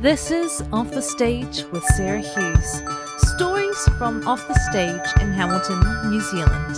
This is Off the Stage with Sarah Hughes. Stories from off the stage in Hamilton, New Zealand.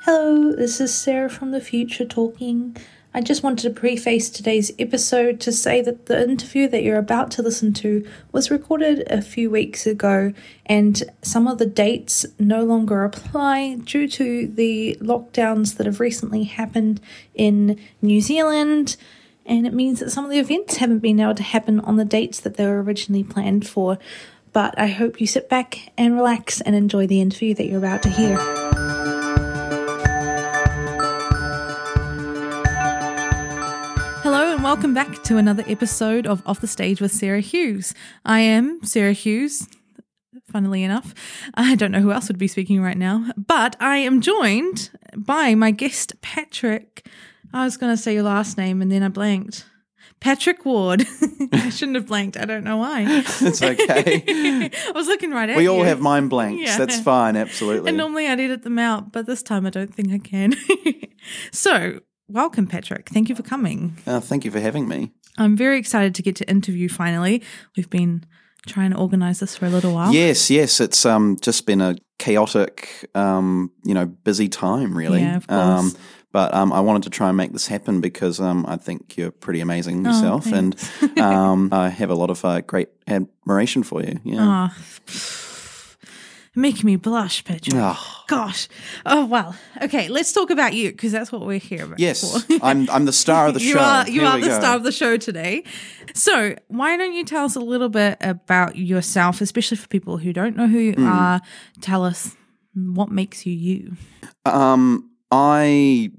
Hello, this is Sarah from the future talking. I just wanted to preface today's episode to say that the interview that you're about to listen to was recorded a few weeks ago, and some of the dates no longer apply due to the lockdowns that have recently happened in New Zealand. And it means that some of the events haven't been able to happen on the dates that they were originally planned for. But I hope you sit back and relax and enjoy the interview that you're about to hear. Welcome back to another episode of Off the Stage with Sarah Hughes. I am Sarah Hughes. Funnily enough, I don't know who else would be speaking right now, but I am joined by my guest, Patrick. I was going to say your last name and then I blanked. Patrick Ward. I shouldn't have blanked. I don't know why. It's okay. I was looking right at you. we you. all have mind blanks. Yeah. That's fine, absolutely. And normally I'd edit them out, but this time I don't think I can. so, welcome, Patrick. Thank you for coming. Uh, thank you for having me. I'm very excited to get to interview finally. We've been trying to organize this for a little while. Yes, yes, it's um just been a chaotic, um, you know, busy time, really. Yeah, of course. Um, but um, I wanted to try and make this happen because um, I think you're pretty amazing Oh, yourself, and um, I have a lot of uh, great admiration for you. Yeah. Ah, making me blush, Patrick. Oh, Gosh. Oh, well. Okay, let's talk about you because that's what we're here about. yes, for. I'm I'm the star of the you show. are you Here are the go. star of the show today. So why don't you tell us a little bit about yourself, especially for people who don't know who you Hmm. are? Tell us what makes you you. Um, I,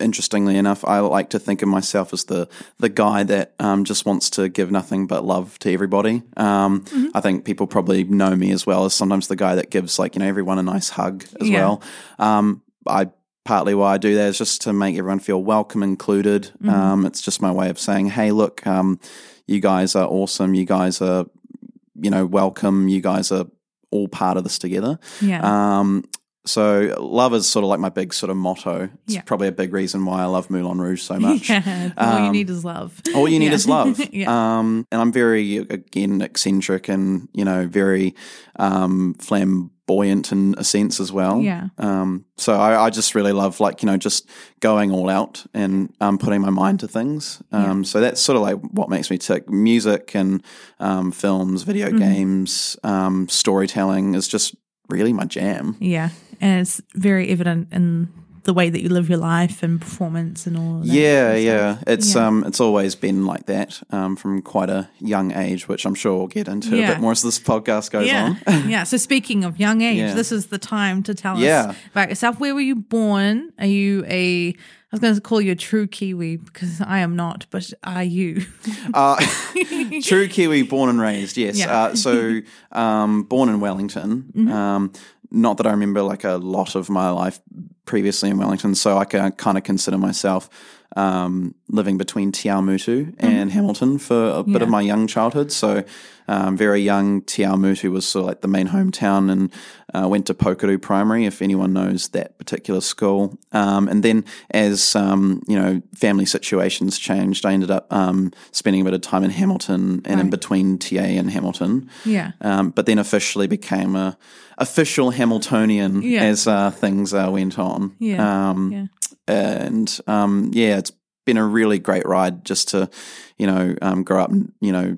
interestingly enough, I like to think of myself as the the guy that um, just wants to give nothing but love to everybody. Um, I think people probably know me as well as sometimes the guy that gives like you know everyone a nice hug as Yeah. well. Um, I partly why I do that is just to make everyone feel welcome, included. Um, it's just my way of saying, hey, look, um, you guys are awesome. You guys are, you know, welcome. You guys are all part of this together. Yeah. Um, so love is sort of like my big sort of motto. It's Yeah. probably a big reason why I love Moulin Rouge so much. yeah. All you Um, need is love. All you need Yeah. is love. yeah. Um, and I'm very again eccentric and you know very um, flamboyant in a sense as well. Yeah. Um, so I, I just really love like you know just going all out and um, putting my mind to things. Um, So that's sort of like what makes me tick. Music and um, films, video Mm-hmm. games, um, storytelling is just really my jam. Yeah. And it's very evident in the way that you live your life and performance and all of that. Yeah, kind of yeah. stuff. It's Yeah. um, it's always been like that um, from quite a young age, which I'm sure we'll get into a bit more as this podcast goes yeah. on. yeah. So speaking of young age, Yeah. this is the time to tell Yeah. us about yourself. Where were you born? Are you a I was going to call you a true Kiwi because I am not, but are you? Uh, true Kiwi, born and raised. Yes. Yeah. Uh, so um, born in Wellington. Mm-hmm. Um, not that I remember like a lot of my life previously in Wellington, so I can kind of consider myself um, living between Te Awamutu and Hamilton for a bit Mm-hmm. Of my young childhood. So um, very young, Te Awamutu was sort of like the main hometown, and uh, went to Pekerau Primary, if anyone knows that particular school. Um, and then as um, you know, family situations changed, I ended up um, spending a bit of time in Hamilton and in between TA and Hamilton. yeah. Um, but then officially became a official Hamiltonian Yeah. as uh, things uh, went on. Yeah. Um, Yeah. And um, yeah, it's been a really great ride just to, you know, um, grow up, and, you know,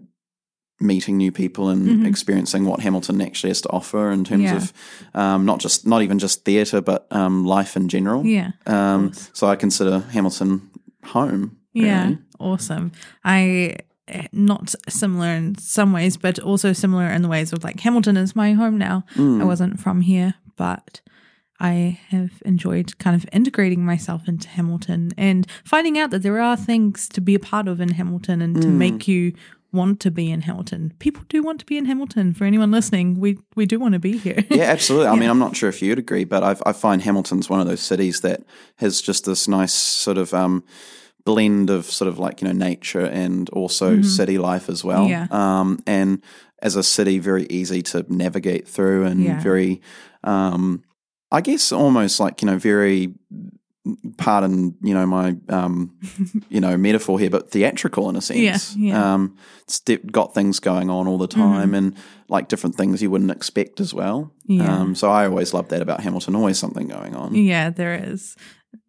meeting new people and experiencing what Hamilton actually has to offer in terms Mm-hmm. Yeah. of um, not just not even just theatre, but um, life in general. Yeah. Um, so I consider Hamilton home. Yeah, really. awesome. I eh, not similar in some ways, but also similar in the ways of like Hamilton is my home now. I wasn't from here, but I have enjoyed kind of integrating myself into Hamilton and finding out that there are things to be a part of in Hamilton and to make you want to be in Hamilton. People do want to be in Hamilton. For anyone listening, we we do want to be here. Yeah, absolutely. I mean, I'm not sure if you'd agree, but I, I find Hamilton's one of those cities that has just this nice sort of um, blend of sort of like you know nature and also city life as well. Mm-hmm. Yeah. Um, and as a city very easy to navigate through and Yeah. very, um, I guess, almost like you know very. Pardon, you know my, um, you know, metaphor here, but theatrical in a sense. Yeah, yeah. Um, it's got things going on all the time, and like different things you wouldn't expect as well. Yeah. Um, so I always love that about Hamilton. Always something going on. Yeah, there is.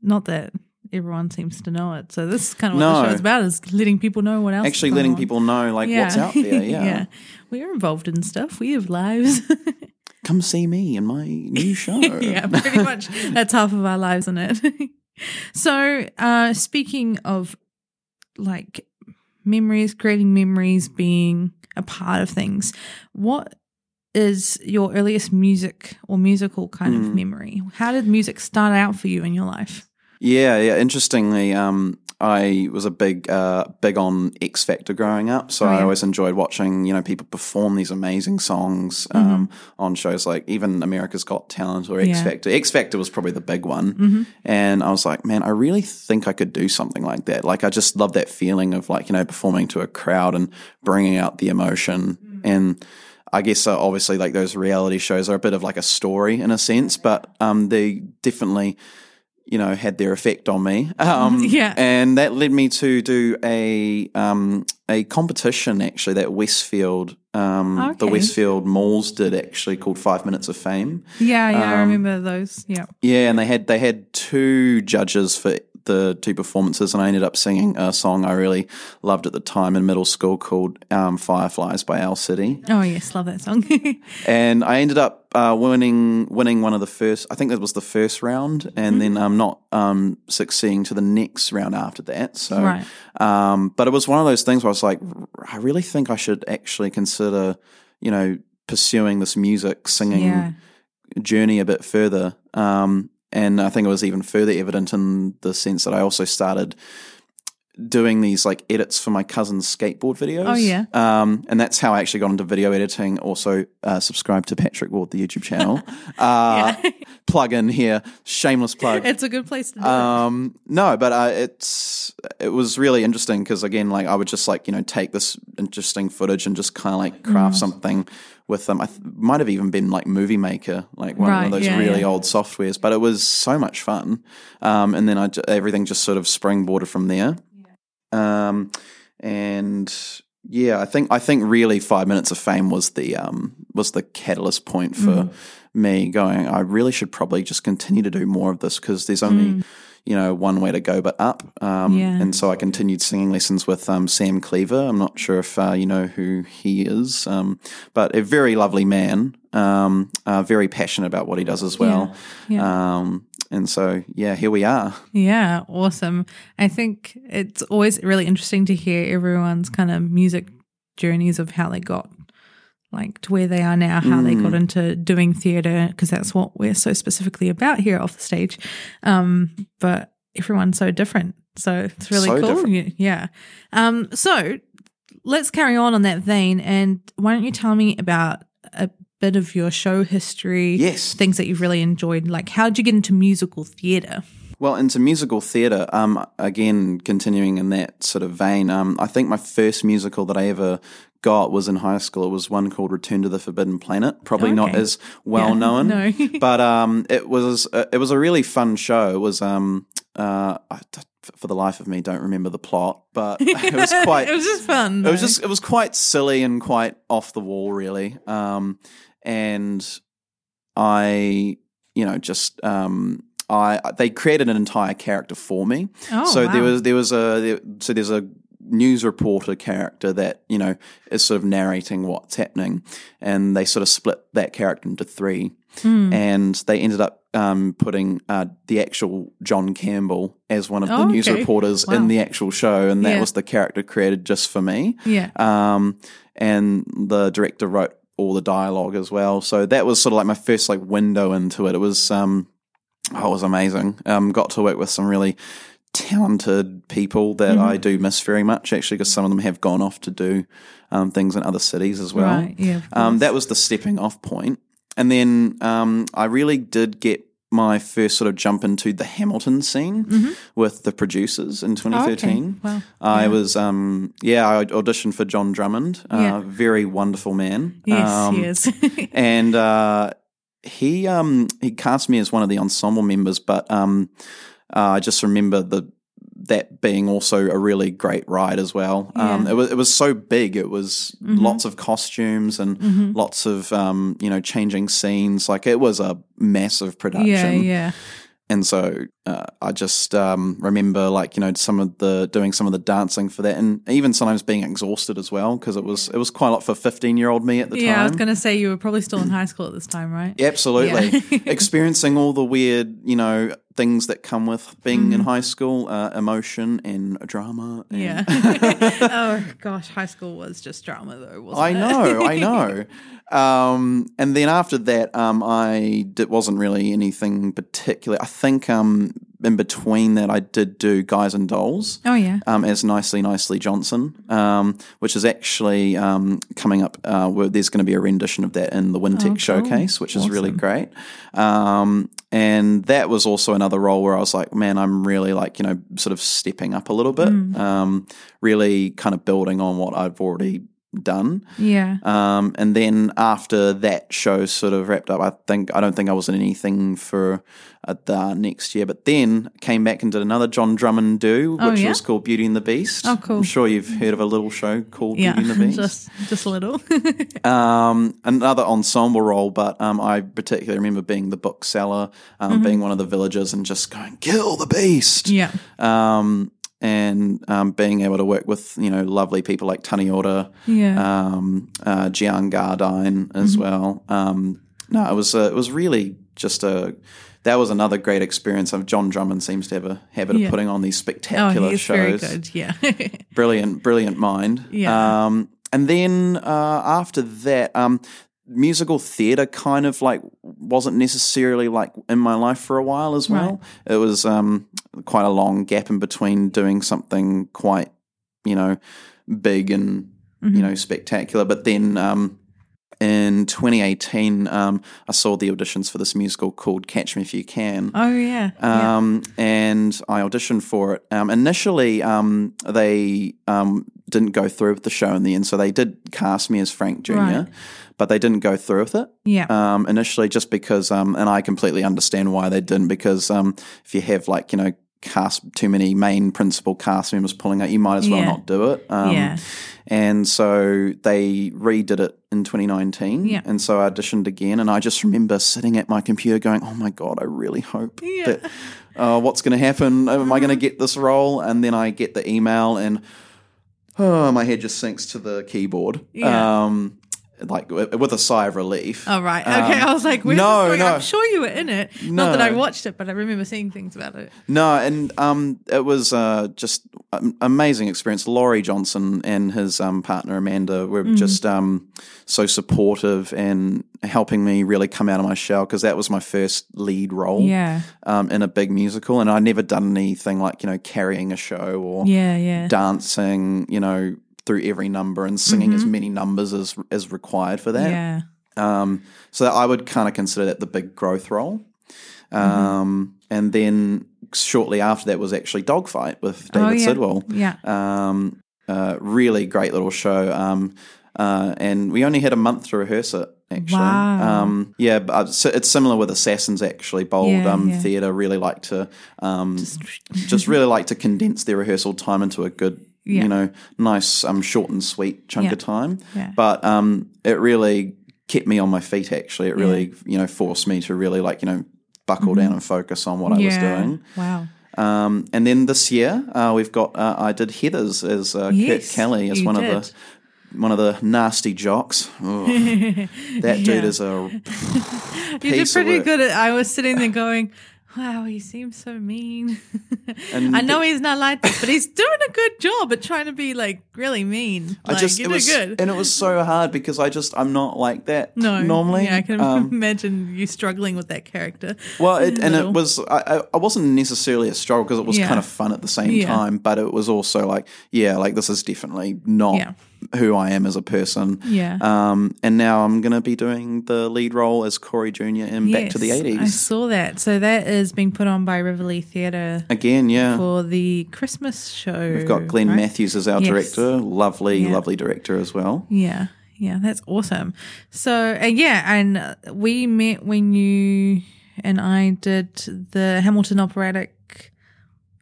Not that everyone seems to know it. So this is kind of what No. the show's about: is letting people know what else. is Actually, letting on. people know like what's out there. Yeah. we're involved in stuff. We have lives. come see me in my new show. yeah, pretty much. That's half of our lives, isn't it? so, uh, speaking of like memories, creating memories, being a part of things, what is your earliest music or musical kind Hmm. of memory? How did music start out for you in your life? Yeah, yeah. Interestingly, um, I was a big, uh, big on X Factor growing up, so Oh, I always enjoyed watching, you know, people perform these amazing songs Mm-hmm. um, on shows like even America's Got Talent or X Yeah. Factor. X Factor was probably the big one, Mm-hmm. and I was like, man, I really think I could do something like that. Like, I just love that feeling of like, you know, performing to a crowd and bringing out the emotion Mm. and. I guess uh, obviously like those reality shows are a bit of like a story in a sense, but um, they definitely you know, had their effect on me. Um, Yeah. And that led me to do a um, a competition actually that Westfield, um, the Westfield malls did actually called Five Minutes of Fame. Yeah, yeah, I Um, remember those. Yeah. Yeah, and they had they had two judges for the two performances, and I ended up singing a song I really loved at the time in middle school called um, "Fireflies" by Owl City. Oh yes, love that song. and I ended up uh, winning winning one of the first. I think that was the first round, and then um, not um, succeeding to the next round after that. So, Right. um, but it was one of those things where I was like, I really think I should actually consider, you know, pursuing this music singing yeah. journey a bit further. Um, and I think it was even further evident in the sense that I also started doing these like edits for my cousin's skateboard videos. Oh, yeah. Um, and that's how I actually got into video editing. Also, uh, subscribe to Patrick Ward, the YouTube channel. Uh, Plug in here, shameless plug. It's a good place to do it. Um, no, but uh, it's it was really interesting because again, like I would just like you know take this interesting footage and just kind of like craft Mm. something with them. I th- might have even been like Movie Maker, like one Right, of those yeah, really yeah. old softwares. But it was so much fun, um, and then I j- everything just sort of springboarded from there. Um, and yeah, I think I think really five minutes of fame was the um was the catalyst point for Mm. me going. I really should probably just continue to do more of this because there's only you know one way to go but up. Um. Yeah. And so I continued singing lessons with um, Sam Cleaver. I'm not sure if uh, you know who he is, um, but a very lovely man. Um, uh, very passionate about what he does as well. Yeah. Um, and so yeah, here we are. Yeah, awesome. I think it's always really interesting to hear everyone's kind of music journeys of how they got like to where they are now, how they Mm. got into doing theatre, because that's what we're so specifically about here off the stage. Um, but everyone's so different. So it's really So cool. different. Yeah. yeah. Um, so let's carry on on that vein. And why don't you tell me about a bit of your show history? Yes. Things that you've really enjoyed. Like, how did you get into musical theatre? Well, into musical theatre, um, again, continuing in that sort of vein, um, I think my first musical that I ever got was in high school. It was one called Return to the Forbidden Planet. Probably not as well Yeah, known, no. but um, it was uh, it was a really fun show. It was um, uh, I, for the life of me, don't remember the plot, but it was quite it was just fun. it was just it was quite silly and quite off the wall really um and i you know just um i they created an entire character for me Oh, so there was there was a there, so there's a news reporter character that you know is sort of narrating what's happening and they sort of split that character into three Hmm. and they ended up um, putting uh, the actual John Campbell as one of the Oh, news okay. reporters Wow. in the actual show, and that Yeah. was the character created just for me. yeah. Um, and the director wrote all the dialogue as well. So that was sort of like my first like window into it. It was um, oh, it was amazing. Um, got to work with some really talented people that Mm-hmm. I do miss very much actually, because some of them have gone off to do um, things in other cities as well. Right, yeah, Um, that was the stepping off point. And then um, I really did get my first sort of jump into the Hamilton scene with the producers in 2013. Wow. I was, um, yeah, I auditioned for John Drummond, uh, Yeah. very wonderful man. Yes, Um, he is. and uh, he um, he cast me as one of the ensemble members, but um, uh, I just remember the that being also a really great ride as well. Um, Yeah. Mm-hmm. it was it was so big. It was lots of costumes and lots of um, you know changing scenes. Like it was a massive production. yeah, yeah. And so uh, I just um, remember, like you know, some of the doing some of the dancing for that, and even sometimes being exhausted as well because it was it was quite a lot for fifteen year old me at the time. Yeah, I was going to say you were probably still in high school at this time, right? Absolutely. Yeah. Experiencing all the weird, you know, things that come with being Mm-hmm. in high school, uh, emotion and drama. And Yeah. oh gosh, high school was just drama though, wasn't it? I it? know, I know. Um, and then after that, um, I did, wasn't really anything particular. I think um, in between that, I did do Guys and Dolls. Oh yeah. Um, as Nicely Nicely Johnson, um, which is actually um, coming up. Uh, where there's going to be a rendition of that in the Wintec Oh, cool. Showcase, which is really great. Um, and that was also another role where I was like, man, I'm really like, you know, sort of stepping up a little bit, Mm. um, really kind of building on what I've already done. Yeah. Um, and then after that show sort of wrapped up, I think I don't think I was in anything for uh, the next year. But then came back and did another John Drummond do, Oh, which yeah? was called Beauty and the Beast. Oh, cool. I'm sure you've heard of a little show called Yeah. Beauty and the Beast. just just a little. Um, another ensemble role, but um, I particularly remember being the bookseller, um, being one of the villagers, and just going kill the beast. yeah. Um, and um, being able to work with you know lovely people like Tani Ora, Yeah. um, uh, Gian Gardine as Mm-hmm. well. Um, no, it was uh, it was really just a that was another great experience. Of John Drummond seems to have a habit of Yeah. putting on these Oh, spectacular very shows. good. Yeah. Brilliant, brilliant mind. Yeah. Um, and then uh, after that, um, musical theatre kind of like wasn't necessarily like in my life for a while as well. It was um, quite a long gap in between doing something quite, you know, big and Mm-hmm. you know spectacular. But then um, in 2018, um, I saw the auditions for this musical called Catch Me If You Can. oh yeah. yeah. Um, and I auditioned for it. Um, initially, um, they um, didn't go through with the show in the end, so they did cast me as Frank Jr., Right. but they didn't go through with it. Yeah. Um, initially, just because, um, and I completely understand why they didn't, because um, if you have like you know cast too many main principal cast members pulling out, you might as well Yeah. not do it. Um, Yeah. And so they redid it in 2019. Yeah. And so I auditioned again. And I just remember sitting at my computer going, oh my God, I really hope Yeah. that uh, what's going to happen? Am I going to get this role? And then I get the email and oh, my head just sinks to the keyboard. Yeah. Um, like with a sigh of relief. Oh right. Okay. I was like, where's no, no. I'm sure you were in it. Not that I watched it, but I remember seeing things about it. No, and um, it was uh, just an amazing experience. Laurie Johnson and his um, partner Amanda were Mm. just um, so supportive and helping me really come out of my shell because that was my first lead role Yeah. um, in a big musical, and I'd never done anything like you know carrying a show or Yeah. Yeah. dancing, you know, through every number and singing as many numbers as as required for that. Mm-hmm. Yeah. Um, so I would kind of consider that the big growth role. Mm-hmm. Um, And then shortly after that was actually Dogfight with David oh, yeah. Sidwell. Yeah. Um, uh, really great little show. Um, uh, and we only had a month to rehearse it. Actually, Wow. um, yeah, but uh, it's similar with Assassins. Actually, bold Yeah, um, yeah. theatre really like to um, just really like to condense their rehearsal time into a good, Yeah. you know, nice, um, short and sweet chunk Yeah. of time. Yeah. But um, it really kept me on my feet. Actually, it really, you know, forced me to really like, you know, buckle down and focus on what I was Mm-hmm. Doing. Wow. Um, and then this year, uh, we've got uh, I did Heathers as uh, Yes, Kurt Kelly as one of the one of the nasty jocks. Ugh. that dude is a You did pretty good. At, I was sitting there going, "Wow, he seems so mean." I know he's not like this, but he's doing a good job at trying to be like really mean. I Like, just it was good. and it was so hard because I just I'm not like that no, normally. Yeah, I can Um, imagine you struggling with that character. Well, it, and it was I, I- I wasn't necessarily a struggle because it was Yeah. kind of fun at the same Yeah. time, but it was also like yeah, like this is definitely not Yeah. Who I am as a person. Yeah. Um, and now I'm going to be doing the lead role as Corey Jr. in Back to the 80s. I saw that. So that is being put on by Riverlea Theatre Again, yeah. for the Christmas show. We've got Glenn right? Matthews as our Yes. director. Lovely, Yeah. lovely director as well. Yeah, yeah, that's awesome. So uh, yeah, and we met when you and I did the Hamilton Operatic,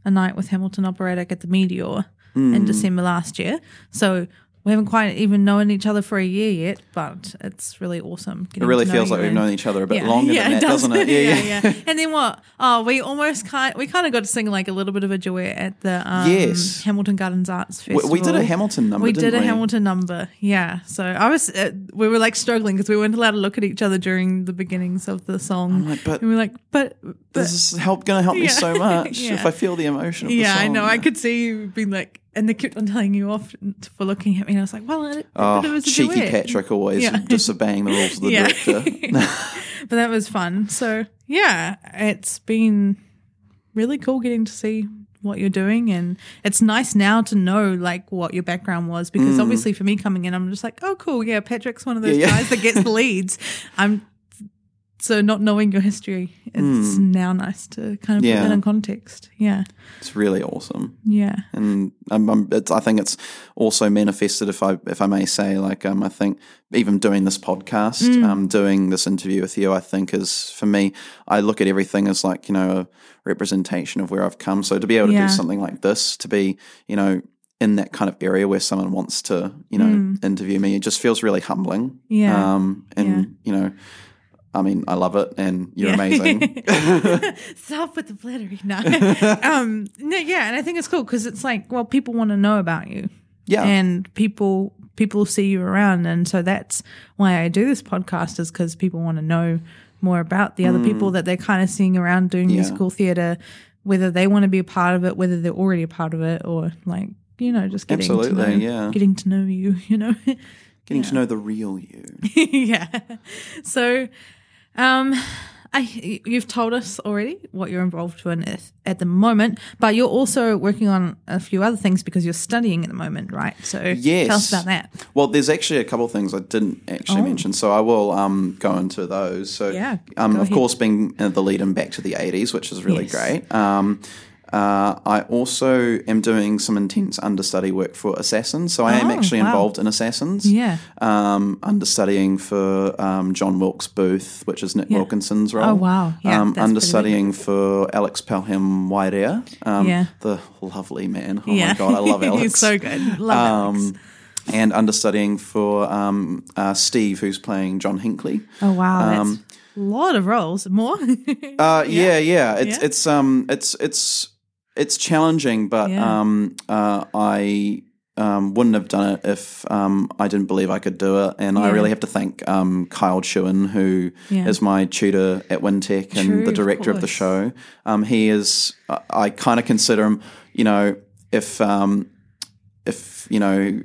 a night with Hamilton Operatic at the Meteor Hmm. in December last year. So we haven't quite even known each other for a year yet, but it's really awesome. It really feels like we've known each other a bit longer than that, does. doesn't it? Yeah, yeah. yeah. And then what? Oh, we almost kind we kind of got to sing like a little bit of a duet at the um, Yes. Hamilton Gardens Arts We, Festival. we did a Hamilton number. We did a we? Hamilton number, yeah. So I was, uh, we were like struggling because we weren't allowed to look at each other during the beginnings of the song. like, but- and we are like, but, but This is help going to help me so much Yeah. if I feel the emotion. Of the yeah, I know. I could see you being like, and they kept on telling you off for looking at me, and I was like, well, it, Oh, it was a cheeky duet. Patrick always Yeah. disobeying the rules of the Yeah. director. but that was fun. So yeah, it's been really cool getting to see what you're doing and it's nice now to know like what your background was Mm. because obviously for me coming in I'm just like oh cool yeah Patrick's one of those Yeah, guys that gets the leads I'm so not knowing your history it's now nice to kind of Mm. Yeah. put that in context yeah it's really awesome. yeah and um, it's, I think it's also manifested, if I if I may say, like um, I think even doing this podcast, Mm. um, doing this interview with you, I think is for me, I look at everything as like you know a representation of where I've come. So to be able to Yeah. do something like this, to be you know in that kind of area where someone wants to you know interview me, it just feels really humbling. Mm. Yeah. um, and Yeah. you know. I mean, I love it, and you're Yeah. amazing. Stop with the flattery. No. um, no, yeah, and I think it's cool because it's like, well, people want to know about you. Yeah. And people people see you around, and so that's why I do this podcast is because people want to know more about the other people that they're kind of seeing around doing Mm. Yeah. musical theater, whether they want to be a part of it, whether they're already a part of it, or like you know just getting to Absolutely, know, yeah. getting to know you. You know. Getting to know the real you. yeah. So, um, I you've told us already what you're involved in at- at the moment, but you're also working on a few other things because you're studying at the moment, right? So, Yes. tell us about that. Well, there's actually a couple of things I didn't actually mention, so I will um, go into those. So, Oh. Yeah, um, of ahead. course, being uh, the lead in Back to the 80s, which is really Yes. great. Um, uh, I also am doing some intense understudy work for Assassins, so I am Oh, actually wow. involved in Assassins. Yeah. Um, understudying for um, John Wilkes Booth, which is Nick Wilkinson's role. Oh, wow. Yeah, um, that's understudying for Alex Pelham Wairea, um, Yeah. the lovely man. Oh yeah, my god, I love Alex. He's so good. Love Alex. Um, and understudying for um, uh, Steve, who's playing John Hinckley. Oh wow, that's um, a lot of roles. More. Uh, yeah, yeah. It's Yeah. it's um it's it's it's challenging, but Yeah. um uh, I um wouldn't have done it if um I didn't believe I could do it, and I really have to thank um Kyle Chewin, who is Yeah. my tutor at Wintec and True, the director of, the show. Um, he is I, I kind of consider him, you know, if um if you know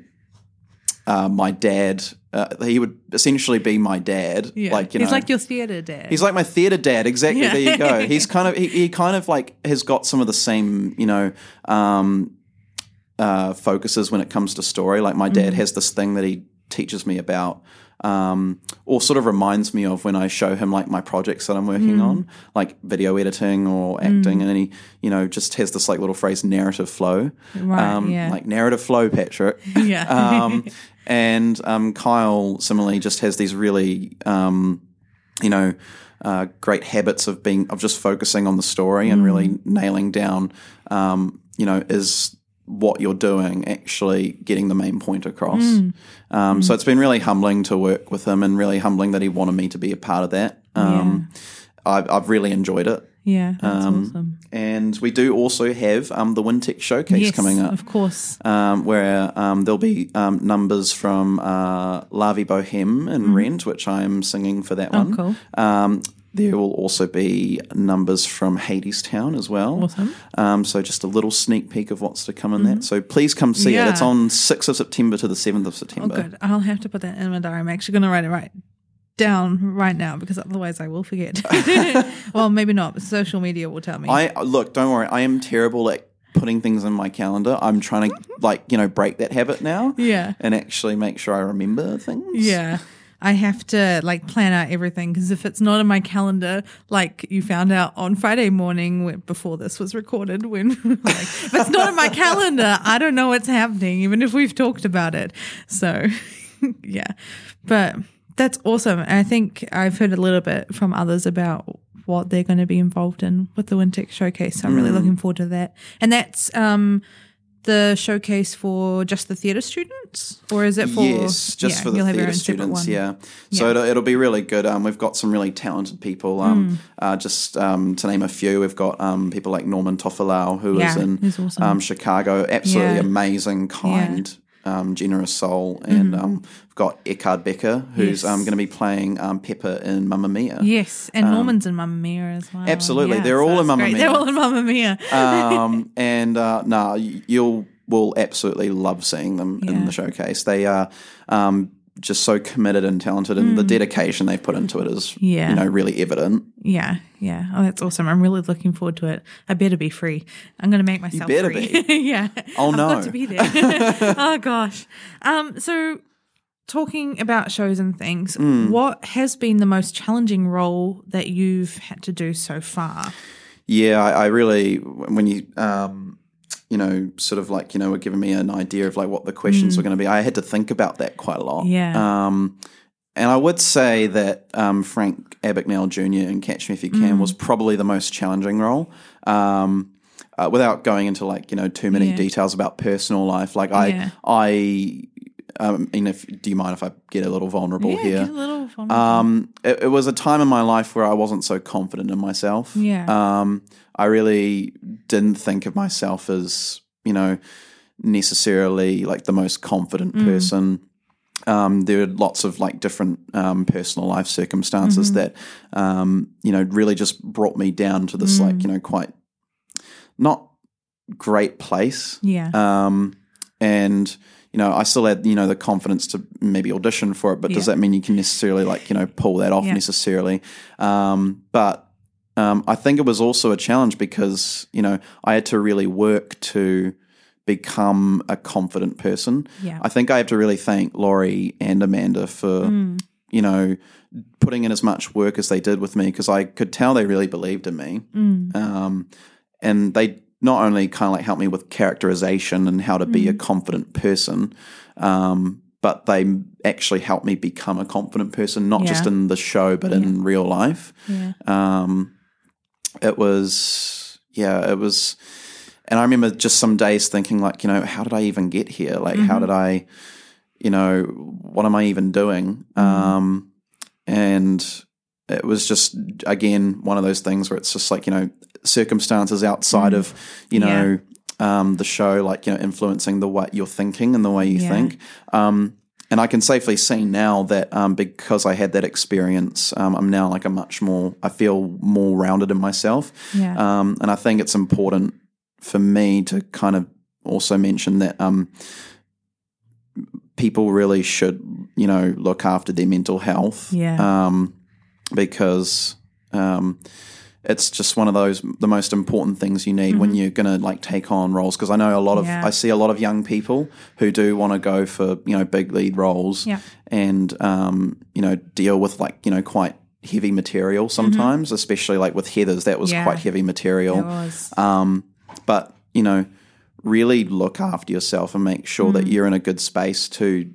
uh, my dad. Uh, he would essentially be my dad. yeah, Like you he's know, like your theater dad. He's like my theater dad. Exactly. Yeah. There you go. He's kind of he, he kind of like has got some of the same you know um, uh, focuses when it comes to story. Like my Mm-hmm. dad has this thing that he teaches me about. Um, or sort of reminds me of when I show him like my projects that I'm working Mm. on, like video editing or acting, and then he, you know, just has this like little phrase, narrative flow, Right, um, yeah. like narrative flow, Patrick. Yeah. um, and um, Kyle similarly just has these really, um, you know, uh, great habits of being of just focusing on the story and really Mm. nailing down, um, you know, is what you're doing actually getting the main point across. Mm. Um, So it's been really humbling to work with him and really humbling that he wanted me to be a part of that. Um, I've, I've really enjoyed it. yeah, that's um, awesome. And we do also have um, the Wintec Showcase Yes, coming up of course. um, where um, there'll be um, numbers from uh, La Vie Boheme and Rent, which I'm singing for that one. Mm-hmm. Oh, cool. Um, there will also be numbers from Hadestown as well. Awesome. Um, so just a little sneak peek of what's to come in that. So please come see it. Mm-hmm. It's on 6th of September to the 7th of September. Oh, good. I'll have to put that in my diary. I'm actually going to write it right down right now because otherwise I will forget. well, maybe not. But social media will tell me. I look, don't worry. I am terrible at putting things in my calendar. I'm trying to like you know break that habit now. Yeah. and actually make sure I remember things. Yeah. I have to like plan out everything because if it's not in my calendar, like you found out on Friday morning before this was recorded, when like if it's not in my calendar, I don't know what's happening, even if we've talked about it. So, yeah, but that's awesome. And I think I've heard a little bit from others about what they're going to be involved in with the Wintec showcase. So I'm Mm. really looking forward to that. And that's um, the showcase for just the theatre students, or is it for yes, just yeah, for the you'll have your theatre students. one. Yeah, so It'll, it'll be really good. Um, we've got some really talented people. Um, Hmm. uh, just um, to name a few, we've got um, people like Norman Tofalau, who is Yeah, in awesome. um, Chicago. Absolutely Yeah. amazing, kind. Um, generous soul, and um, we've got Eckhard Becker, who's Mm-hmm. Yes. um, going to be playing um, Pepper in Mamma Mia. Yes, and Norman's in Mamma Mia as well. Um, Absolutely, Yeah, they're all so in Mamma. Mia. They're all in Mamma Mia. um, and uh, no, you'll will absolutely love seeing them Yeah. in the showcase. They are um, just so committed and talented, and the dedication they've put into it is, Mm. Yeah. you know, really evident. yeah, yeah. Oh, that's awesome. I'm really looking forward to it. I better be free. I'm going to make myself better free. yeah. Oh, I've no. got to be there. oh gosh. Um. So, talking about shows and things, Mm. what has been the most challenging role that you've had to do so far? Yeah, I, I really when you um, you know sort of like you know were giving me an idea of like what the questions were going to be. I had to think about that quite a lot. Mm. Yeah. Um, and I would say that um, Frank Abagnale Jr. in Catch Me If You Mm. Can was probably the most challenging role. Um, uh, without going into like you know too many Yeah. details about personal life, like I Yeah. I. Um, and if do you mind if I get a little vulnerable yeah, here? get a little fun. Um, it, it was a time in my life where I wasn't so confident in myself. Yeah. Um, I really didn't think of myself as, you know, necessarily like the most confident person. Um, there were lots of like different um, personal life circumstances that, um, you know, really just brought me down to this like, you know, quite not great place. yeah. Um, and you know, I still had you know the confidence to maybe audition for it, but does that mean you can necessarily like you know pull that off Yeah. necessarily? Um, but um, I think it was also a challenge because you know I had to really work to become a confident person. Yeah. I think I have to really thank Laurie and Amanda for Mm. you know putting in as much work as they did with me because I could tell they really believed in me. Mm. Um, and they not only kind of like helped me with characterization and how to be Mm. a confident person, um, but they actually helped me become a confident person, not just in the show, but in real life. yeah. Um, it was, yeah, it was. And I remember just some days thinking, like, you know, how did I even get here? Like, how Mm-hmm. did I, you know, what am I even doing? Mm-hmm. Um, and it was just, again, one of those things where it's just like, you know, circumstances outside of, you Mm. Yeah. know, um, the show, like, you know, influencing the way you're thinking and the way you Yeah. think. Um, and I can safely say now that um, because I had that experience, um, I'm now like a much more, I feel more rounded in myself. Yeah. Um, and I think it's important for me to kind of also mention that um, people really should, you know, look after their mental health. Yeah. Um, because um, it's just one of those the most important things you need when you're going to like take on roles. Because I know a lot of Mm-hmm. Yeah. I see a lot of young people who do want to go for you know big lead roles Yeah. and um, you know deal with like you know quite heavy material sometimes, especially like with Heathers that was Mm-hmm. Yeah. quite heavy material. Um, but you know, really look after yourself and make sure Mm. that you're in a good space to,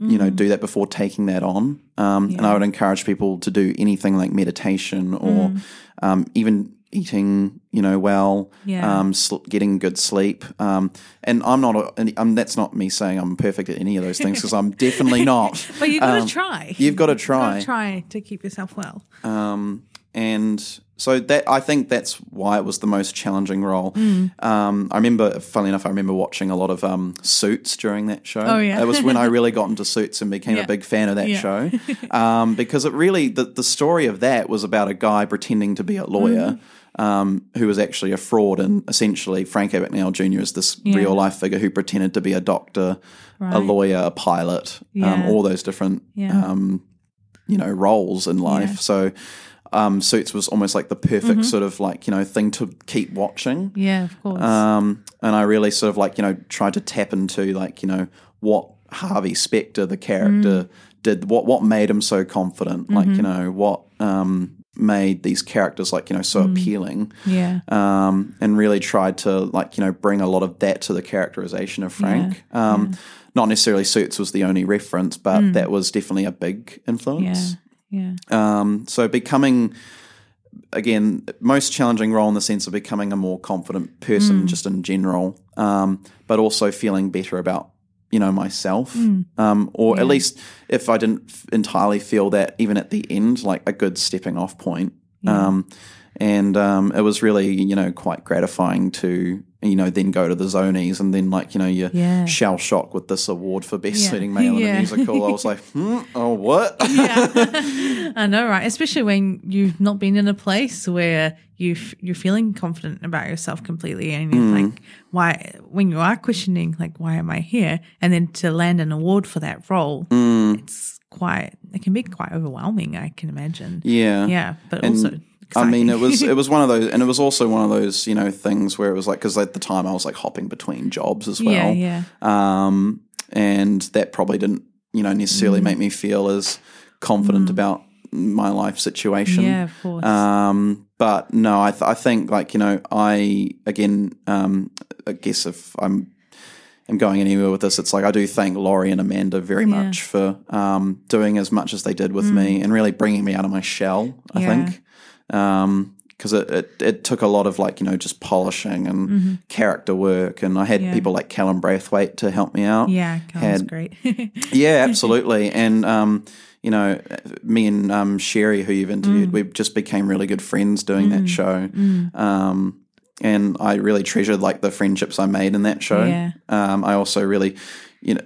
you know, do that before taking that on. Um, And I would encourage people to do anything like meditation or Mm. um, even eating, you know, well, Yeah. um, sl- getting good sleep. Um, and I'm not, a, and I'm, that's not me saying I'm perfect at any of those things because I'm definitely not. But you've got to Um, try. You've got to You've try. try to keep yourself well. Um, and so that I think that's why it was the most challenging role. Mm. Um, I remember, funnily enough, I remember watching a lot of um, Suits during that show. Oh, yeah. it was when I really got into Suits and became Yeah. a big fan of that Yeah. show um, because it really the the story of that was about a guy pretending to be a lawyer. Mm-hmm. Um, who was actually a fraud, and essentially Frank Abagnale Jr. is this Yeah. real life figure who pretended to be a doctor, a lawyer, a pilot, um, all those different um, you know roles in life. So um, Suits was almost like the perfect sort of like you know thing to keep watching. Yeah, of course. Um, and I really sort of like, you know, tried to tap into like, you know, what Harvey Specter, the character, did, what, what made him so confident, like, you know, what, um, made these characters like, you know, so appealing. yeah. Um, and really tried to like, you know, bring a lot of that to the characterization of Frank. Um, not necessarily Suits was the only reference, but that was definitely a big influence. Yeah. Um, so becoming again most challenging role in the sense of becoming a more confident person just in general, um, but also feeling better about you know myself, um, or at least if I didn't f- entirely feel that even at the end, like a good stepping off point. Um, and um, it was really you know quite gratifying to you know then go to the zonies and then like you know you're Yeah. shell shock with this award for best Yeah. leading male in Yeah. a musical. I was like, hmm, oh what? I know, right? Especially when you've not been in a place where you you're feeling confident about yourself completely, and you're Mm. like, why? When you are questioning, like, why am I here? And then to land an award for that role, Mm. it's quite. It can be quite overwhelming. I can imagine. yeah, Yeah, but And, also. I mean, it was it was one of those, and it was also one of those you know things where it was like because at the time I was like hopping between jobs as well, Yeah, yeah. um, and that probably didn't you know necessarily Mm. make me feel as confident about my life situation. Yeah, of course. Um, but no, I, th- I think like you know I again um, I guess if I'm am going anywhere with this, it's like I do thank Laurie and Amanda very Yeah. much for um, doing as much as they did with me and really bringing me out of my shell. I Yeah. think because it, it it took a lot of like you know just polishing and character work, and I had Yeah. people like Callum Braithwaite to help me out. yeah, Callum's had- great. Yeah, absolutely. and um, you know, me and um, Sherry, who you've interviewed, we just became really good friends doing that show. Um, and I really treasured like the friendships I made in that show. Yeah. Um, I also really, you know,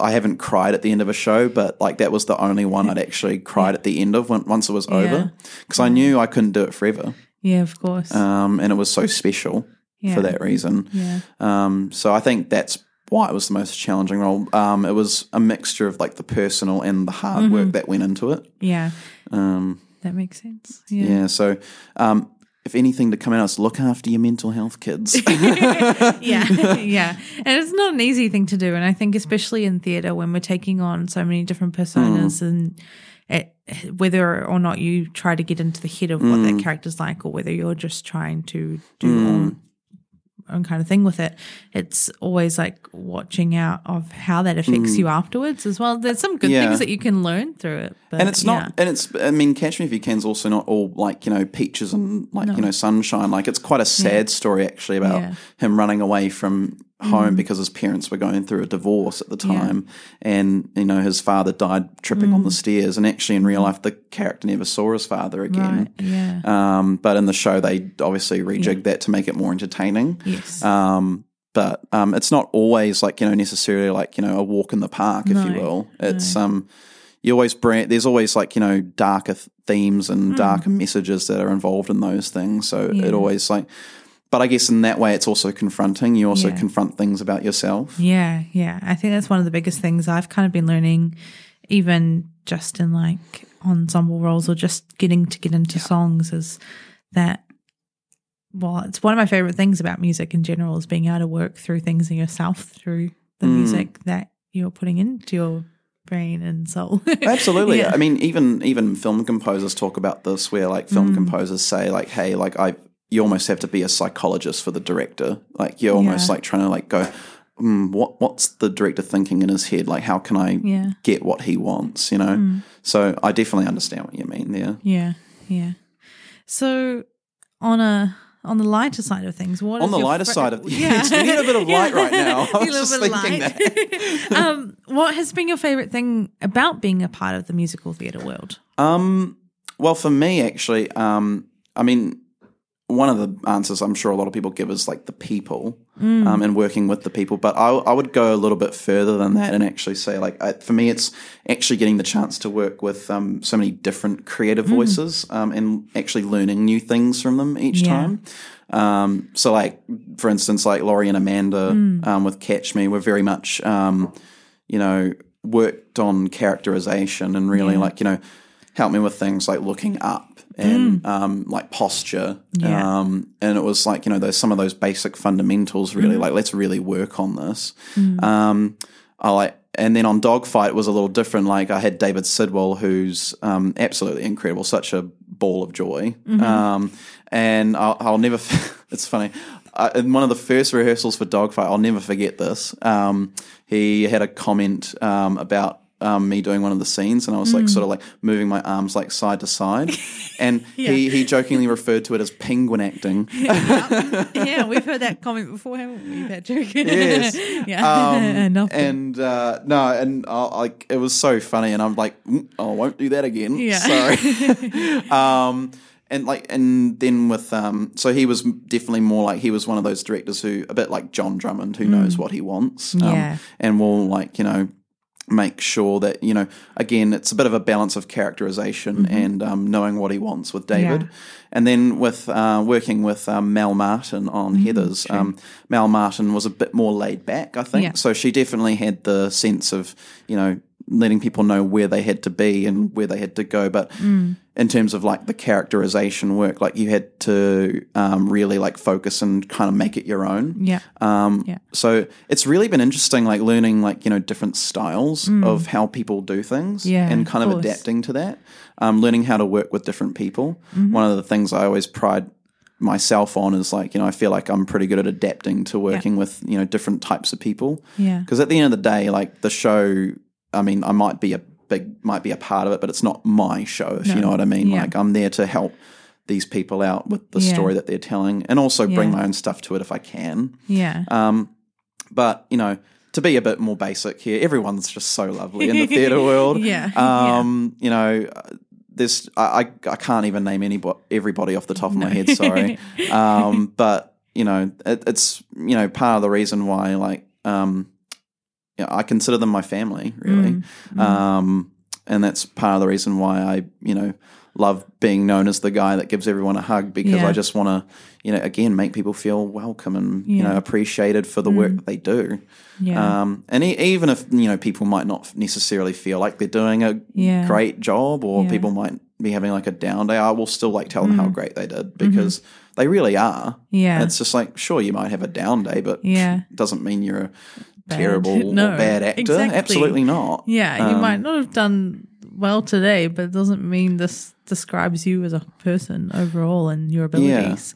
I haven't cried at the end of a show, but like that was the only one I'd actually cried at the end of when, once it was over because I knew I couldn't do it forever. yeah, of course. Um, and it was so special Yeah. for that reason. yeah. Um, so I think that's why it was the most challenging role. Um, it was a mixture of like the personal and the hard Mm-hmm. work that went into it. Yeah. Um, That makes sense. Yeah. yeah. So, um, if anything to come out, is look after your mental health, kids. yeah, yeah. And it's not an easy thing to do. And I think, especially in theatre, when we're taking on so many different personas hmm. and it, whether or not you try to get into the head of what that hmm. character's like or whether you're just trying to do hmm. own, own kind of thing with it, it's always like watching out of how that affects mm. you afterwards as well. There's some good Yeah. things that you can learn through it. But and it's yeah. not, and it's, I mean, Catch Me If You Can's also not all like, you know, peaches and like, you know, sunshine. Like, it's quite a sad story actually about Yeah. him running away from home because his parents were going through a divorce at the time. And, you know, his father died tripping on the stairs. And actually, in real life, the character never saw his father again. Right. Yeah. Um, but in the show, they obviously rejigged that to make it more entertaining. yes. Um, but um, it's not always like you know necessarily like you know a walk in the park, if you will. It's um, you always bring. There's always like you know darker th- themes and darker messages that are involved in those things. So. Yeah. it always like. But I guess in that way, it's also confronting. You also Yeah. confront things about yourself. Yeah, yeah. I think that's one of the biggest things I've kind of been learning, even just in like ensemble roles or just getting to get into songs, is that. Well, it's one of my favorite things about music in general is being able to work through things in yourself through the music that you're putting into your brain and soul. Absolutely. Yeah. I mean, even even film composers talk about this, where like Mm. film composers say, like, "Hey, like I, you almost have to be a psychologist for the director. Like you're almost Yeah. like trying to like go, mm, what what's the director thinking in his head? Like, how can I Yeah. Mm. get what he wants? You know. So I definitely understand what you mean there. Yeah, yeah. So on a on the lighter side of things, what On the lighter fa- side of yes, we need a bit of light right now. I was just little bit of thinking light. that. um, what has been your favorite thing about being a part of the musical theatre world? Um, well, for me, actually, um, I mean, one of the answers I'm sure a lot of people give is like the people um, and working with the people. But I, I would go a little bit further than that and actually say, like, I, for me, it's actually getting the chance to work with um, so many different creative voices um, and actually learning new things from them each Yeah. time. Um, so, like, for instance, like Laurie and Amanda um, with Catch Me were very much, um, you know, worked on characterization and really, like, you know, help me with things like looking up and um, like posture. Yeah. Um, and it was like, you know, those some of those basic fundamentals really like, let's really work on this. Um, I like, and then on Dogfight was a little different. Like I had David Sidwell, who's um, absolutely incredible, such a ball of joy. Um, and I'll, I'll never, it's funny. Uh, in one of the first rehearsals for Dogfight, I'll never forget this. Um, he had a comment um, about um, me doing one of the scenes, and I was like, sort of like moving my arms like side to side, and he he jokingly referred to it as penguin acting. yeah, we've heard that comment before, haven't we, Patrick? Yes. yeah. Um, Enough. and uh, no, and I, like it was so funny, and I'm like, "Mm, I won't do that again. Yeah. Sorry. um, and like, and then with um, so he was definitely more like he was one of those directors who a bit like John Drummond, who knows what he wants. Um. Yeah. and will like you know make sure that you know again it's a bit of a balance of characterization and um, knowing what he wants with David, Mm-hmm. Yeah. and then with uh, working with um, Mel Martin on Mm, Heathers. Um, Mel Martin was a bit more laid back, I think. Yeah. So she definitely had the sense of you know letting people know where they had to be and where they had to go, but. Mm. In terms of like the characterization work, like you had to um, really like focus and kind of make it your own. yeah. Um, Yeah. So it's really been interesting, like learning like you know different styles of how people do things, Mm. Yeah, and kind of, of adapting to that. Um, learning how to work with different people. Mm-hmm. One of the things I always pride myself on is like you know I feel like I'm pretty good at adapting to working with you know different types of people. Yeah. Because at the end of the day, like the show, I mean, I might be a big, might be a part of it, but it's not my show, if you know what I mean. Yeah. Like I'm there to help these people out with the Yeah. story that they're telling, and also bring my own stuff to it if I can. Yeah. Um, but you know, to be a bit more basic here, everyone's just so lovely in the theatre world. Yeah, Um, you know, this I, I can't even name anybody everybody off the top of my head. Sorry. um, but you know, it, it's you know part of the reason why like um, yeah, I consider them my family really. Um, and that's part of the reason why I you know love being known as the guy that gives everyone a hug because Yeah. I just want to you know again make people feel welcome and you know appreciated for the work that they do. Yeah. Um, and e- even if you know people might not necessarily feel like they're doing a Yeah. great job, or Yeah. people might be having like a down day, I will still like tell them how great they did because they really are. Mm. Mm-hmm. Yeah. And it's just like sure you might have a down day, but Yeah. it doesn't mean you're a Bad. terrible No, or bad actor. exactly. Absolutely not. Yeah, you Um, might not have done well today, but it doesn't mean this describes you as a person overall and your abilities.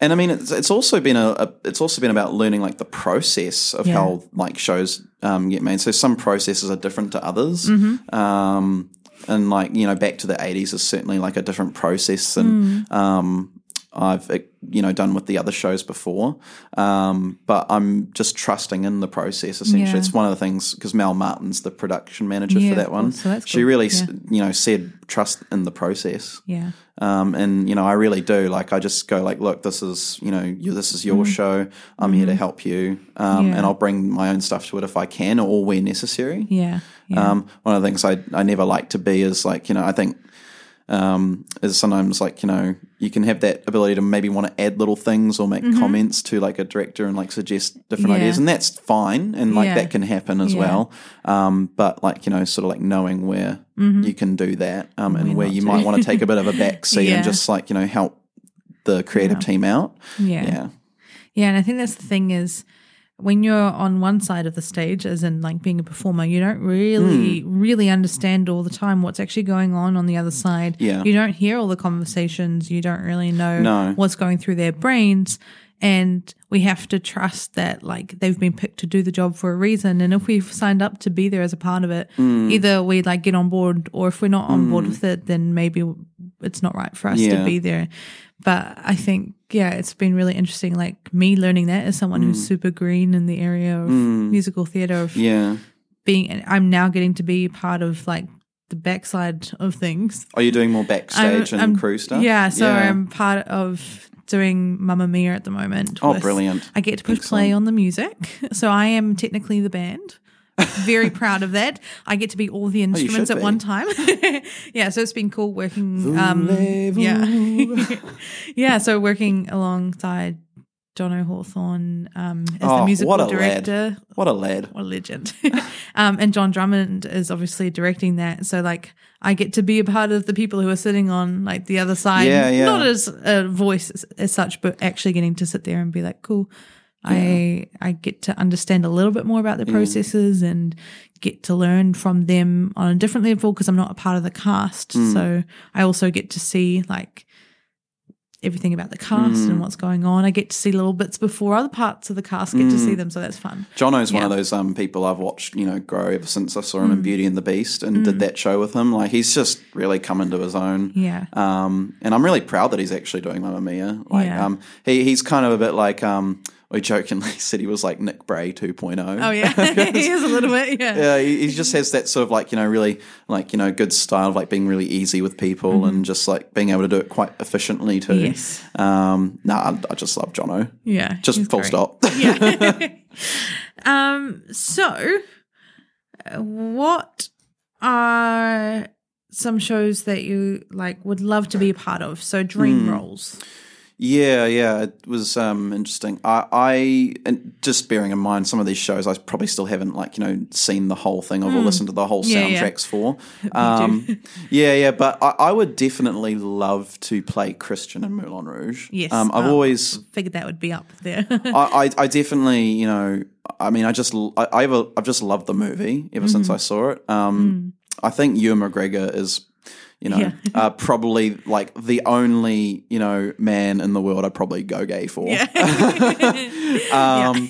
And I mean, it's, it's also been a, a it's also been about learning like the process of Yeah. how like shows um, get made. So some processes are different to others. Mm-hmm. Um, and like you know, back to the eighties is certainly like a different process than Mm. um, I've uh, you know done with the other shows before. Um, but I'm just trusting in the process. Essentially, Yeah. it's one of the things because Mel Martin's the production manager Yeah, for that one. So that's she good. really Yeah. you know said trust in the process. Yeah. Um, and you know, I really do. Like, I just go like, look, this is you know, you, this is your show. I'm here to help you, um, Mm-hmm. And I'll bring my own stuff to it if I can or where necessary. Yeah. Yeah. Um, one of the things I I never like to be is like you know, I think um, is sometimes like you know you can have that ability to maybe want to add little things or make comments to like a director and like suggest different Mm-hmm. Yeah. ideas and that's fine and like Yeah. that can happen as Yeah. well um, but like you know sort of like knowing where you can do that um, and Where where you to. might want to take a bit of a back seat and just like you know help the creative team out yeah. yeah Yeah, and I think that's the thing is when you're on one side of the stage, as in like being a performer, you don't really, Hmm. really understand all the time what's actually going on on the other side. Yeah. You don't hear all the conversations. You don't really know No. what's going through their brains. And we have to trust that like they've been picked to do the job for a reason. And if we've signed up to be there as a part of it, Hmm. either we like get on board or if we're not on board with it, then maybe it's not right for us Yeah. to be there. But I think, yeah, it's been really interesting. Like me learning that as someone Hmm. who's super green in the area of musical theatre, of yeah being, I'm now getting to be part of like the backside of things. are you doing more backstage and crew stuff Yeah, so I'm part of doing Mamma Mia at the moment. Oh, with- brilliant. I get to push play on the music. So I am technically the band. Very proud of that. I get to be all the instruments should at one time. yeah, so it's been cool working. Um, yeah, yeah. So working alongside Jono Hawthorne um, as Oh, the musical what director. lad! What a lad! What a legend. um, and John Drummond is obviously directing that. So, like, I get to be a part of the people who are sitting on, like, the other side. Yeah, yeah. Not as a voice as, as such, but actually getting to sit there and be like, cool. I I get to understand a little bit more about their processes and get to learn from them on a different level because I'm not a part of the cast. Mm. So I also get to see like everything about the cast Mm. and what's going on. I get to see little bits before other parts of the cast get to see them, so that's fun. Jono's one of those um, people I've watched, you know, grow ever since I saw him in Beauty and the Beast and did that show with him. Like he's just really come into his own. Yeah. Um, and I'm really proud that he's actually doing Mamma Mia. Like, Yeah. um, he he's kind of a bit like um, we jokingly said he was like Nick Bray 2.0. Oh yeah, he is a little bit. Yeah. Yeah, he, he just has that sort of like you know really like you know good style of like being really easy with people and just like being able to do it quite efficiently too. Mm-hmm. Yes. Um, no, I, I just love Jono. Yeah. Just full great. stop. Yeah. um. So, uh, what are some shows that you like would love to be a part of? So, dream Hmm. roles. Yeah, yeah, it was um, interesting. I, I and just bearing in mind some of these shows, I probably still haven't like you know seen the whole thing or listened to the whole. Yeah, yeah. soundtracks for. Um, yeah, yeah, but I, I would definitely love to play Christian in Moulin Rouge. Yes. um, I've Oh. always Figured that would be up there. I, I, I definitely, you know, I mean, I just, I, I've, I've just loved the movie ever since Mm-hmm. I saw it. Um, I think Ewan McGregor is, you know, Yeah. uh, probably like the only, you know, man in the world I'd probably go gay for. um,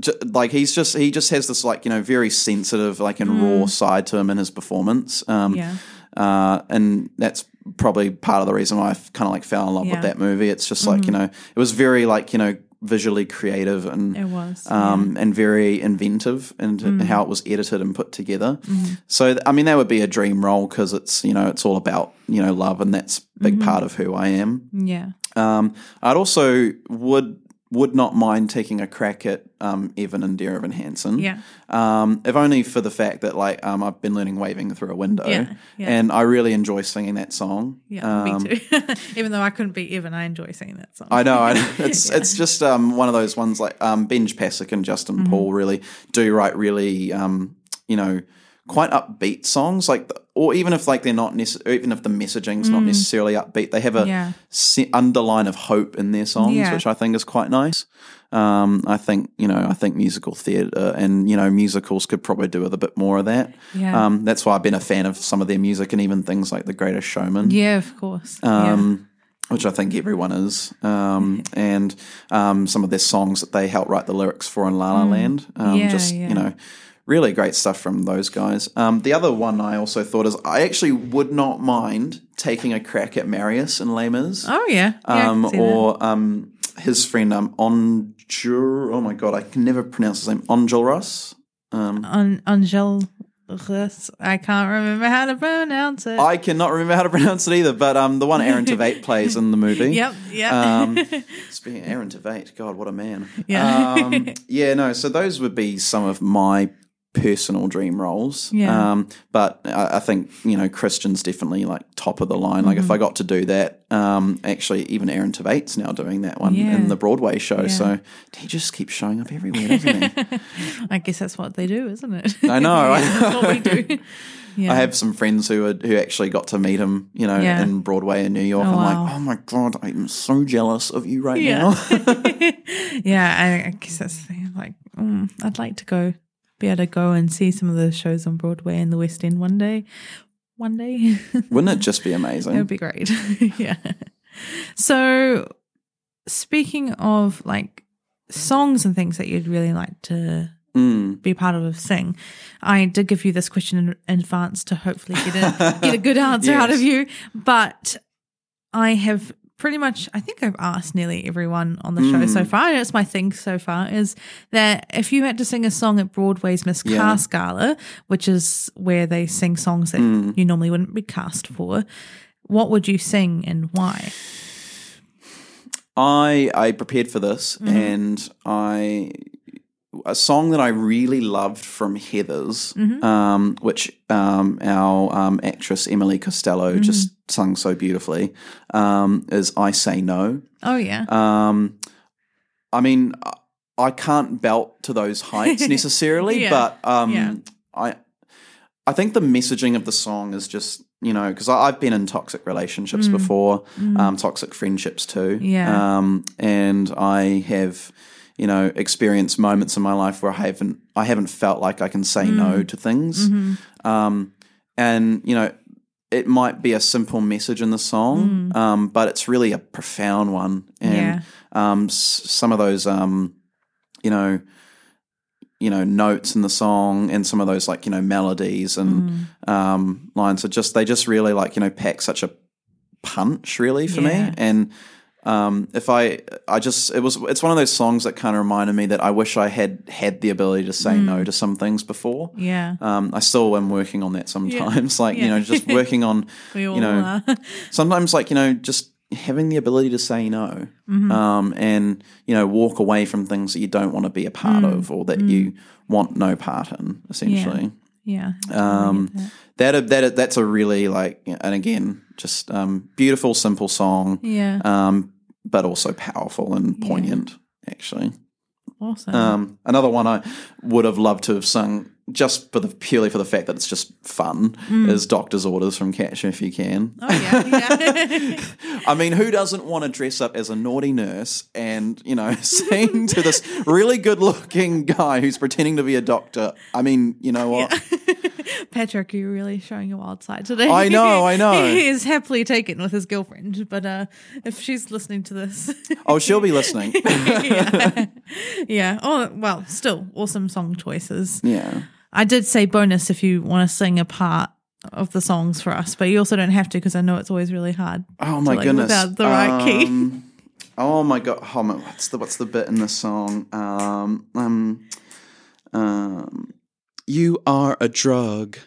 j- like he's just, he just has this like, you know, very sensitive, like and raw side to him in his performance. Um, Mm. yeah. uh, and that's probably part of the reason why I kind of like fell in love Yeah. Mm-hmm. with that movie. It's just like you know, it was very like you know visually creative and It was, um, and very inventive and Mm. how it was edited and put together. So I mean, that would be a dream role because it's you know it's all about you know love and that's a big Mm-hmm. part of who I am. Yeah. Um, I'd also would would not mind taking a crack at um, Evan and Dear Evan Hansen. Yeah. Um, if only for the fact that like um, I've been learning waving through a window, Yeah, yeah. and I really enjoy singing that song. Yeah. Um, me too. Even though I couldn't be Evan, I enjoy singing that song. I know. I know. It's it's just um, one of those ones like um, Benj Pasek and Justin Mm-hmm. Paul really do write really um, you know quite upbeat songs like the, or even if like they're not even if the messaging's not necessarily upbeat they have a Mm. Yeah. se- underline of hope in their songs Yeah. which I think is quite nice. Um, I think you know I think musical theatre and you know musicals could probably do with a bit more of that. Yeah. Um, that's why I've been a fan of some of their music and even things like The Greatest Showman yeah, of course. yeah. um, which I think everyone is, um, and um, some of their songs that they helped write the lyrics for in La La Land. Um, Mm. Yeah, just yeah. you know, really great stuff from those guys. Um, the other one I also thought is I actually would not mind taking a crack at Marius and Mis, Oh yeah. yeah um, or um, his friend um, Onjur. Oh my god, I can never pronounce his name. Onjulras. Um, An- Angel. I can't remember how to pronounce it. I cannot remember how to pronounce it either, but um, the one Aaron Tveit plays in the movie. Yep, yep. Um, speaking of Aaron Tveit, God, what a man. Yeah. Um, yeah, no, so those would be some of my personal dream roles. Yeah. Um, but I, I think, you know, Christian's definitely like top of the line. Like if Mm-hmm. I got to do that, um, actually even Aaron Tveit's now doing that one Yeah. in the Broadway show. Yeah. So he just keeps showing up everywhere, doesn't he? I guess that's what they do, isn't it? I know. I Yeah, that's what we do. Yeah. I have some friends who are, who actually got to meet him, you know, Yeah. in Broadway in New York. Oh, I'm wow. like, oh my god, I'm so jealous of you right Yeah. now. yeah, I, I guess that's. Like, mm, I'd like to go, be able to go and see some of the shows on Broadway and the West End one day. One day, Wouldn't it just be amazing? it would be great. yeah. So, speaking of like songs and things that you'd really like to Mm. be part of sing, I did give you this question in in advance to hopefully get a get a good answer out of you, but I have pretty much I think I've asked nearly everyone on the show Mm. so far, and it's my thing so far is that if you had to sing a song at Broadway's Miss Yeah. Cast Gala, which is where they sing songs that Mm. you normally wouldn't be cast for, what would you sing and why? I I prepared for this, Mm-hmm. and I a song that I really loved from Heathers, Mm-hmm. um, which um, our um, actress Emily Costello Mm-hmm. just sung so beautifully, um, is "I Say No." Oh yeah, Um, I mean, I- can't belt to those heights necessarily, Yeah. but um, Yeah. I I think the messaging of the song is just you know because I've been in toxic relationships before, um, toxic friendships too, Mm. Yeah. um, and I have you know experienced moments in my life where I haven't I haven't felt like I can say no Mm. to things, Mm-hmm. um, and you know. It might be a simple message in the song, um, but it's really a profound one. And Mm. Yeah. um, s- some of those, um, you know, you know, notes in the song and some of those like you know melodies and Mm. um, lines are just they just really like you know pack such a punch really for Yeah. me. And um, if I, I just it was it's one of those songs that kind of reminded me that I wish I had had the ability to say Mm. no to some things before. Yeah. Um, I still am working on that sometimes, like you know, just working on you know, sometimes like you know just having the ability to say no Mm-hmm. um, and you know walk away from things that you don't want to be a part Mm. of or that you want no part in essentially yeah. um, that that that's a really like and again just um, beautiful simple song Yeah. um, but also powerful and poignant actually awesome. um, another one I would have loved to have sung just for the purely for the fact that it's just fun is Doctor's Orders from Catch If You Can. oh yeah. Yeah. I mean, who doesn't want to dress up as a naughty nurse and, you know, sing to this really good looking guy who's pretending to be a doctor? I mean, you know what? Patrick, you're really showing your wild side today. I know, I know. he is happily taken with his girlfriend, but uh, if she's listening to this, Oh, she'll be listening. yeah. yeah. Oh well, still awesome song choices. yeah. I did say bonus if you want to sing a part of the songs for us, but you also don't have to because I know it's always really hard. Oh my like, goodness. without the right key. Um, Oh my god. Oh my, what's the what's the bit in the song? Um, um, um, you are a drug.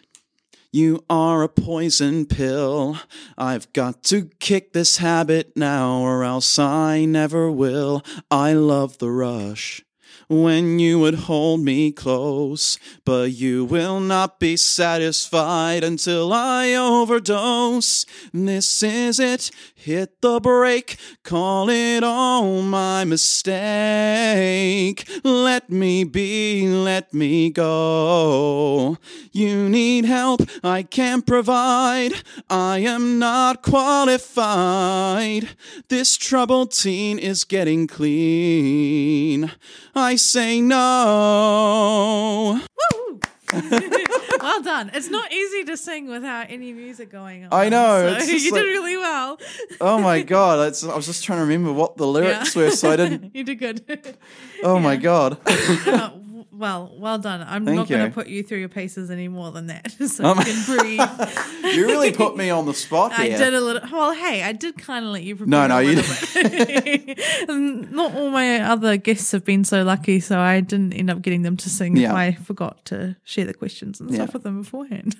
You are a poison pill. I've got to kick this habit now, or else I never will. I love the rush when you would hold me close, but you will not be satisfied until I overdose. This is it. Hit the brake. Call it all my mistake. Let me be, let me go. You need help, I can't provide. I am not qualified. This troubled teen is getting clean. I say no. Woo! well done. It's not easy to sing without any music going on. I know, so you like- did really well. Oh my god! It's, I was just trying to remember what the lyrics were, so I didn't. you did good. Oh my god! Uh, Well, well done. I'm Thank not going to put you through your paces any more than that, so Um, you can breathe. you really put me on the spot I here. did a little. Well, hey, I did kind of let you. No, no, you. And not all my other guests have been so lucky, so I didn't end up getting them to sing Yeah. I forgot to share the questions and Yeah. stuff with them beforehand.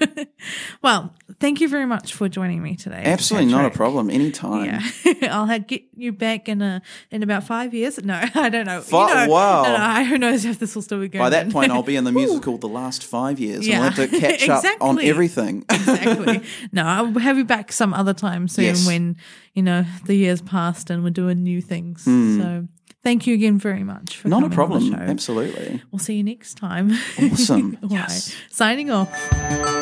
well, thank you very much for joining me today. Absolutely not a problem. Anytime. Yeah, I'll have, get you back in a in about five years. No, I don't know. Fi- you know, wow. I don't know. Who knows if this will still be going? By that point, I'll be in the musical The Last Five Years, Yeah. and we'll have to catch up on everything. exactly. No, I'll have you back some other time soon Yes. when, you know, the year's passed and we're doing new things. Hmm. So thank you again very much for not a coming on the problem. Absolutely. We'll see you next time. Awesome. Right. Yes. Signing off.